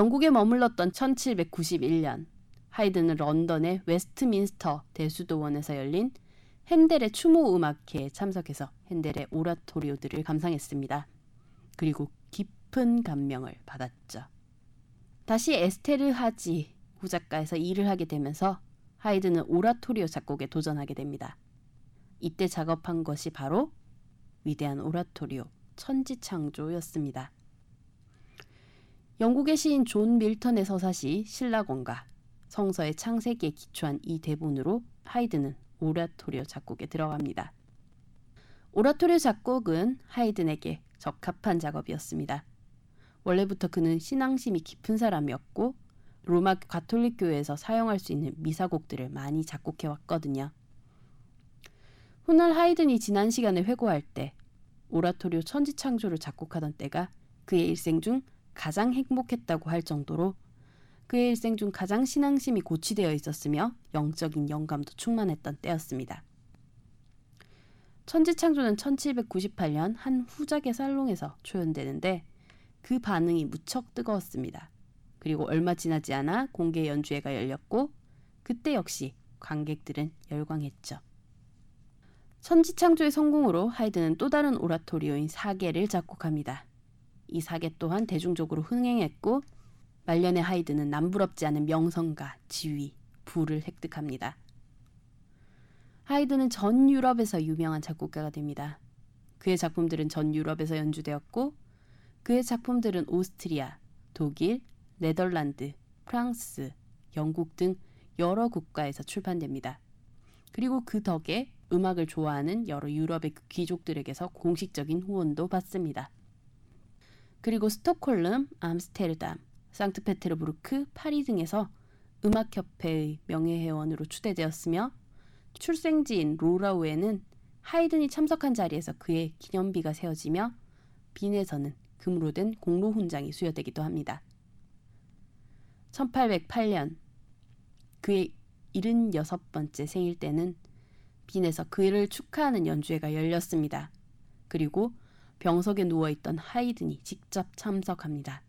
영국에 머물렀던 1791년 하이든은 런던의 웨스트민스터 대수도원에서 열린 헨델의 추모 음악회에 참석해서 헨델의 오라토리오들을 감상했습니다. 그리고 깊은 감명을 받았죠. 다시 에스테르하지 후작가에서 일을 하게 되면서 하이든은 오라토리오 작곡에 도전하게 됩니다. 이때 작업한 것이 바로 위대한 오라토리오 천지창조였습니다. 영국의 시인 존 밀턴의 서사시 실낙원과 성서의 창세기에 기초한 이 대본으로 하이든은 오라토리오 작곡에 들어갑니다. 오라토리오 작곡은 하이든에게 적합한 작업이었습니다. 원래부터 그는 신앙심이 깊은 사람이었고 로마 가톨릭 교회에서 사용할 수 있는 미사곡들을 많이 작곡해 왔거든요. 훗날 하이든이 지난 시간에 회고할 때 오라토리오 천지 창조를 작곡하던 때가 그의 일생 중 가장 행복했다고 할 정도로 그의 일생 중 가장 신앙심이 고취되어 있었으며 영적인 영감도 충만했던 때였습니다. 천지창조는 1798년 한 후작의 살롱에서 초연되는데 그 반응이 무척 뜨거웠습니다. 그리고 얼마 지나지 않아 공개 연주회가 열렸고 그때 역시 관객들은 열광했죠. 천지창조의 성공으로 하이든은 또 다른 오라토리오인 사계를 작곡합니다. 이 사계 또한 대중적으로 흥행했고 말년의 하이든은 남부럽지 않은 명성과 지위, 부를 획득합니다. 하이든은 전 유럽에서 유명한 작곡가가 됩니다. 그의 작품들은 전 유럽에서 연주되었고 그의 작품들은 오스트리아, 독일, 네덜란드, 프랑스, 영국 등 여러 국가에서 출판됩니다. 그리고 그 덕에 음악을 좋아하는 여러 유럽의 귀족들에게서 공식적인 후원도 받습니다. 그리고 스톡홀름, 암스테르담, 상트페테르부르크, 파리 등에서 음악협회의 명예회원으로 추대되었으며 출생지인 로라우에는 하이든이 참석한 자리에서 그의 기념비가 세워지며 빈에서는 금으로 된 공로 훈장이 수여되기도 합니다. 1808년 그의 76번째 생일 때는 빈에서 그를 축하하는 연주회가 열렸습니다. 그리고 병석에 누워있던 하이든이 직접 참석합니다.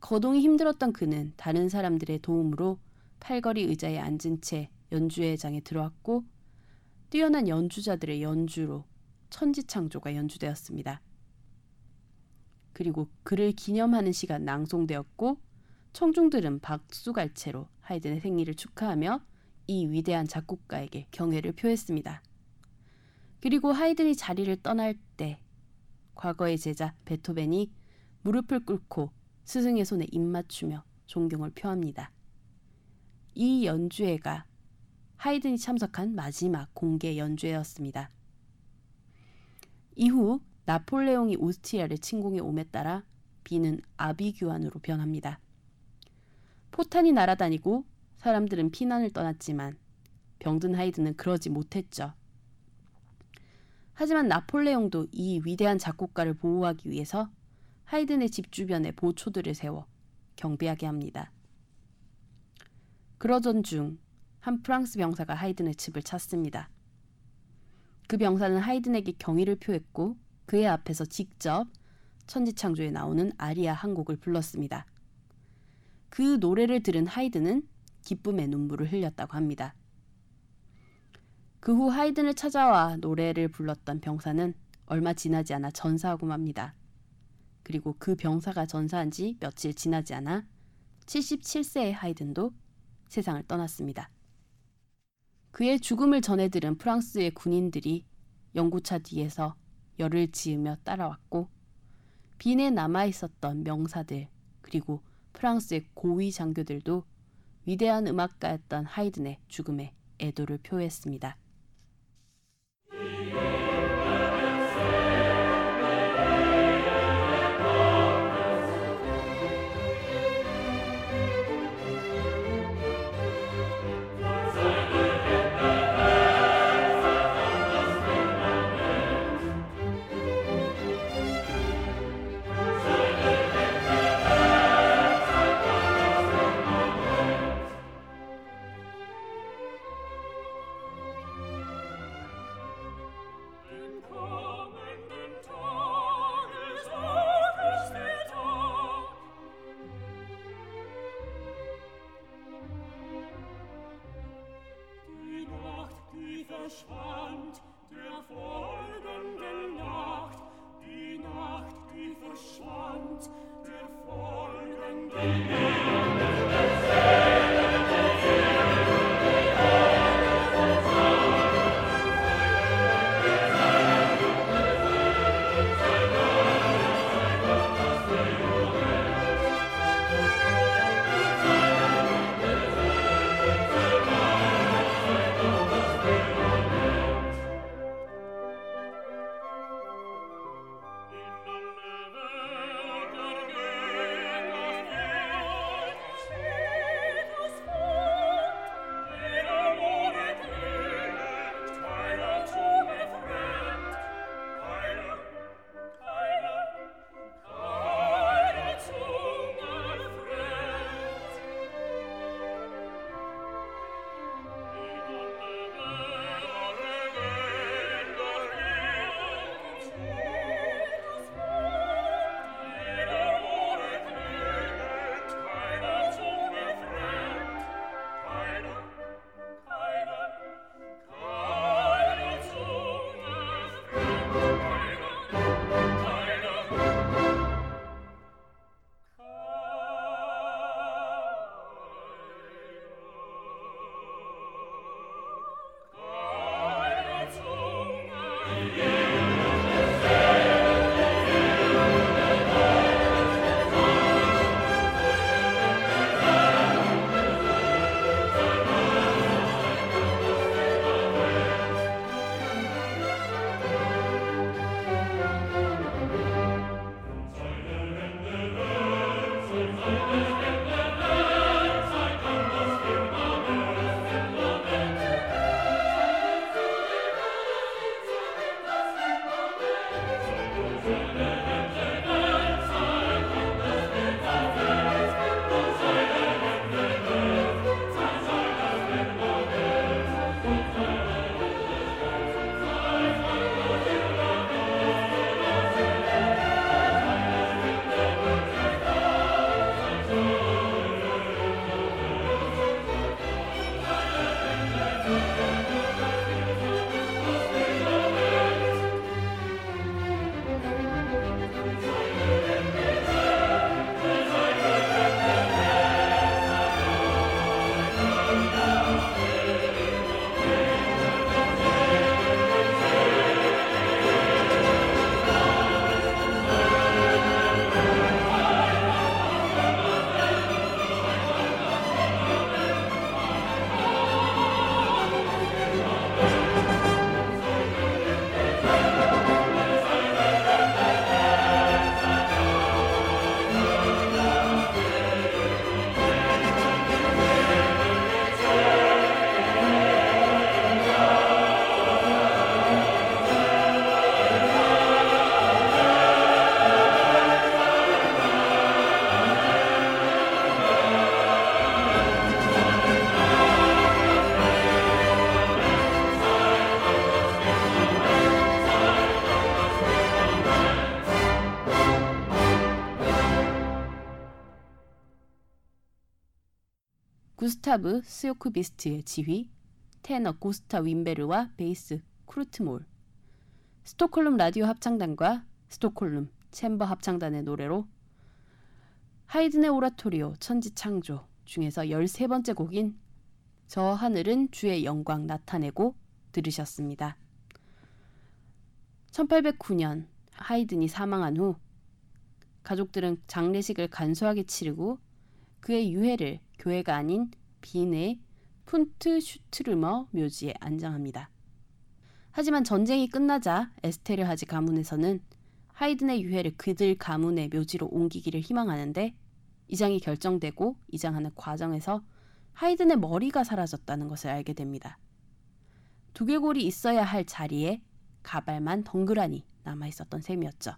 거동이 힘들었던 그는 다른 사람들의 도움으로 팔걸이 의자에 앉은 채 연주회장에 들어왔고 뛰어난 연주자들의 연주로 천지창조가 연주되었습니다. 그리고 그를 기념하는 시가 낭송되었고 청중들은 박수갈채로 하이든의 생일을 축하하며 이 위대한 작곡가에게 경애를 표했습니다. 그리고 하이든이 자리를 떠날 때 과거의 제자 베토벤이 무릎을 꿇고 스승의 손에 입맞추며 존경을 표합니다. 이 연주회가 하이든이 참석한 마지막 공개 연주회였습니다. 이후 나폴레옹이 오스트리아를 침공해 옴에 따라 비는 아비규환으로 변합니다. 포탄이 날아다니고 사람들은 피난을 떠났지만 병든 하이든은 그러지 못했죠. 하지만 나폴레옹도 이 위대한 작곡가를 보호하기 위해서 하이든의 집 주변에 보초들을 세워 경비하게 합니다. 그러던 중 한 프랑스 병사가 하이든의 집을 찾습니다. 그 병사는 하이든에게 경의를 표했고 그의 앞에서 직접 천지창조에 나오는 아리아 한 곡을 불렀습니다. 그 노래를 들은 하이든은 기쁨의 눈물을 흘렸다고 합니다. 그 후 하이든을 찾아와 노래를 불렀던 병사는 얼마 지나지 않아 전사하고 맙니다. 그리고 그 병사가 전사한 지 며칠 지나지 않아 77세의 하이든도 세상을 떠났습니다. 그의 죽음을 전해들은 프랑스의 군인들이 연구차 뒤에서 열을 지으며 따라왔고 빈에 남아 있었던 명사들 그리고 프랑스의 고위 장교들도 위대한 음악가였던 하이든의 죽음에 애도를 표했습니다. 스타브 스요크비스트의 지휘, 테너 고스타 윈베르와 베이스 쿠르트 몰, 스톡홀름 라디오 합창단과 스톡홀름 챔버 합창단의 노래로 하이든의 오라토리오 천지창조 중에서 13번째 곡인 저 하늘은 주의 영광 나타내고 들으셨습니다. 1809년 하이든이 사망한 후 가족들은 장례식을 간소하게 치르고 그의 유해를 교회가 아닌 빈의 푼트 슈트르머 묘지에 안장합니다. 하지만 전쟁이 끝나자 에스테르 하지 가문에서는 하이든의 유해를 그들 가문의 묘지로 옮기기를 희망하는데 이장이 결정되고 이장하는 과정에서 하이든의 머리가 사라졌다는 것을 알게 됩니다. 두개골이 있어야 할 자리에 가발만 덩그라니 남아 있었던 셈이었죠.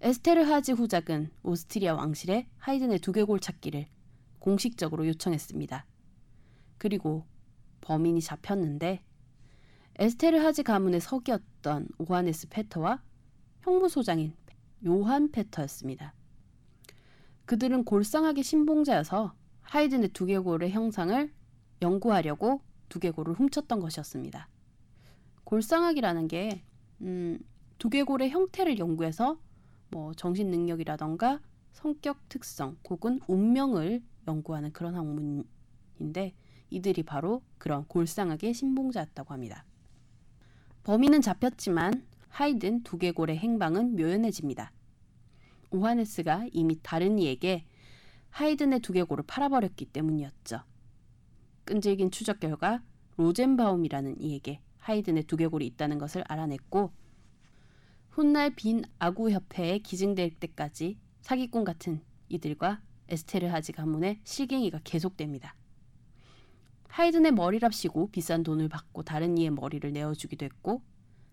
에스테르 하지 후작은 오스트리아 왕실에 하이든의 두개골 찾기를 공식적으로 요청했습니다. 그리고 범인이 잡혔는데 에스테르 하지 가문의 석이었던 오하네스 페터와 형무소장인 요한 페터였습니다. 그들은 골상하게 신봉자여서 하이든의 두개골의 형상을 연구하려고 두개골을 훔쳤던 것이었습니다. 골상학이라는 게 음, 두개골의 형태를 연구해서 뭐 정신 능력이라던가 성격 특성 혹은 운명을 연구하는 그런 학문인데 이들이 바로 그런 골상학의 신봉자였다고 합니다. 범인은 잡혔지만 하이든 두개골의 행방은 묘연해집니다. 오하네스가 이미 다른 이에게 하이든의 두개골을 팔아버렸기 때문이었죠. 끈질긴 추적 결과 로젠바움이라는 이에게 하이든의 두개골이 있다는 것을 알아냈고 훗날 빈 아구 협회에 기증될 때까지 사기꾼 같은 이들과 에스테르 하지 가문의 실갱이가 계속됩니다. 하이든의 머리랍시고 비싼 돈을 받고 다른 이의 머리를 내어주기도 했고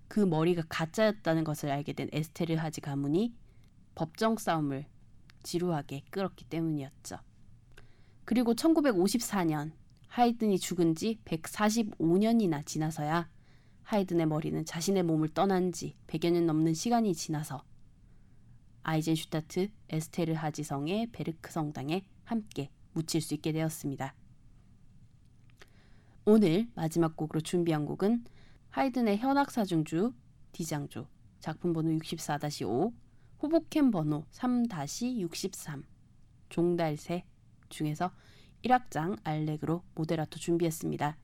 그 머리가 가짜였다는 것을 알게 된 에스테르 하지 가문이 법정 싸움을 지루하게 끌었기 때문이었죠. 그리고 1954년 하이든이 죽은 지 145년이나 지나서야 하이든의 머리는 자신의 몸을 떠난 지 100여 년 넘는 시간이 지나서 아이젠슈타트 에스테르 하지성의 베르크 성당에 함께 묻힐 수 있게 되었습니다. 오늘 마지막 곡으로 준비한 곡은 하이든의 현악사중주 디장조 작품 번호 64-5 후보캠 번호 3-63 종달새 중에서 1악장 알렉으로 모데라토 준비했습니다.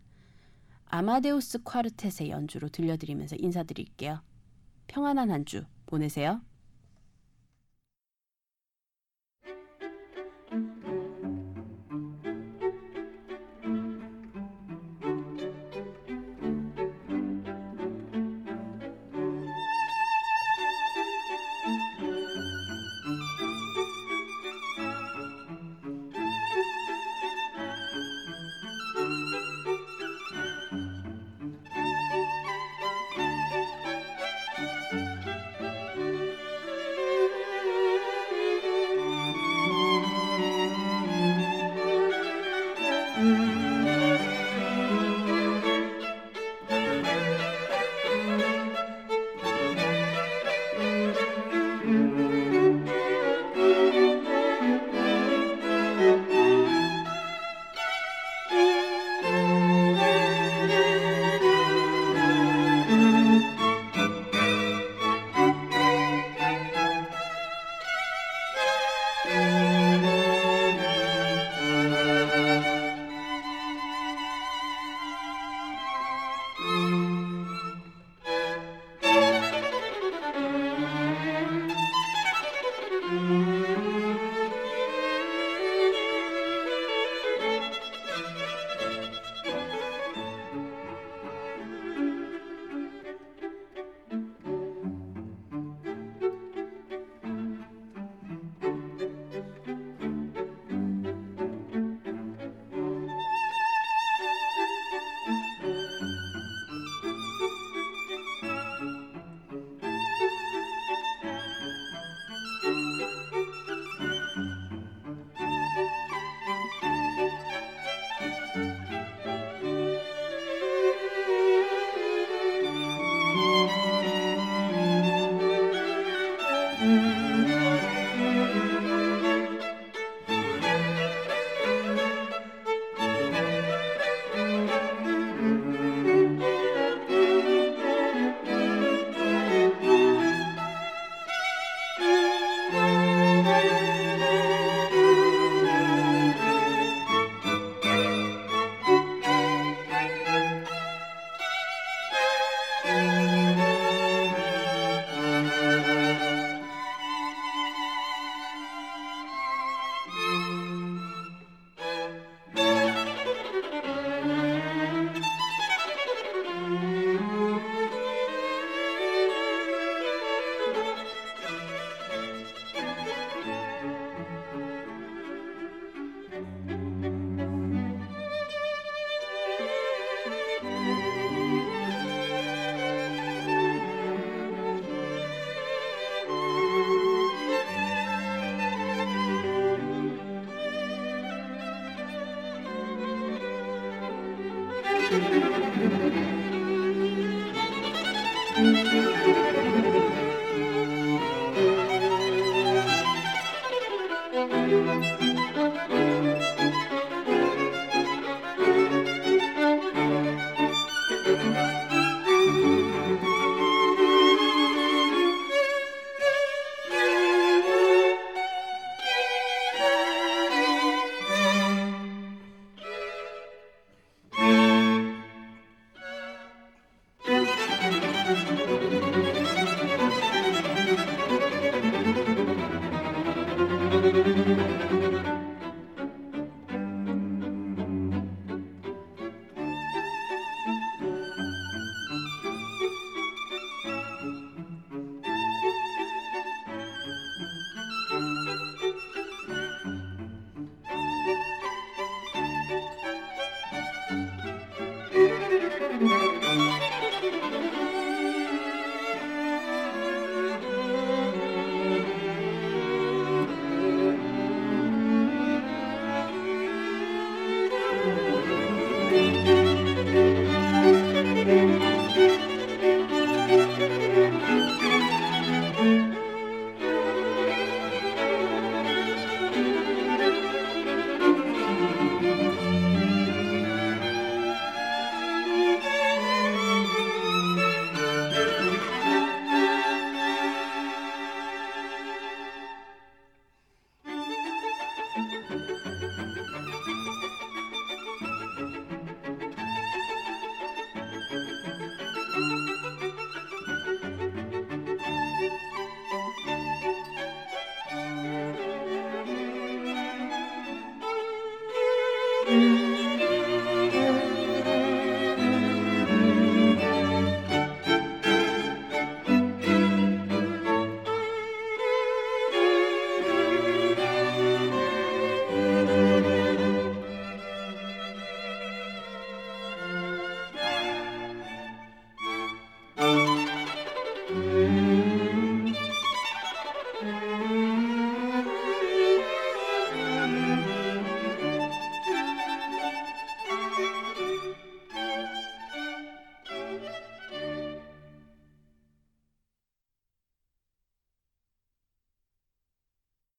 아마데우스 콰르텟의 연주로 들려드리면서 인사드릴게요. 평안한 한 주 보내세요.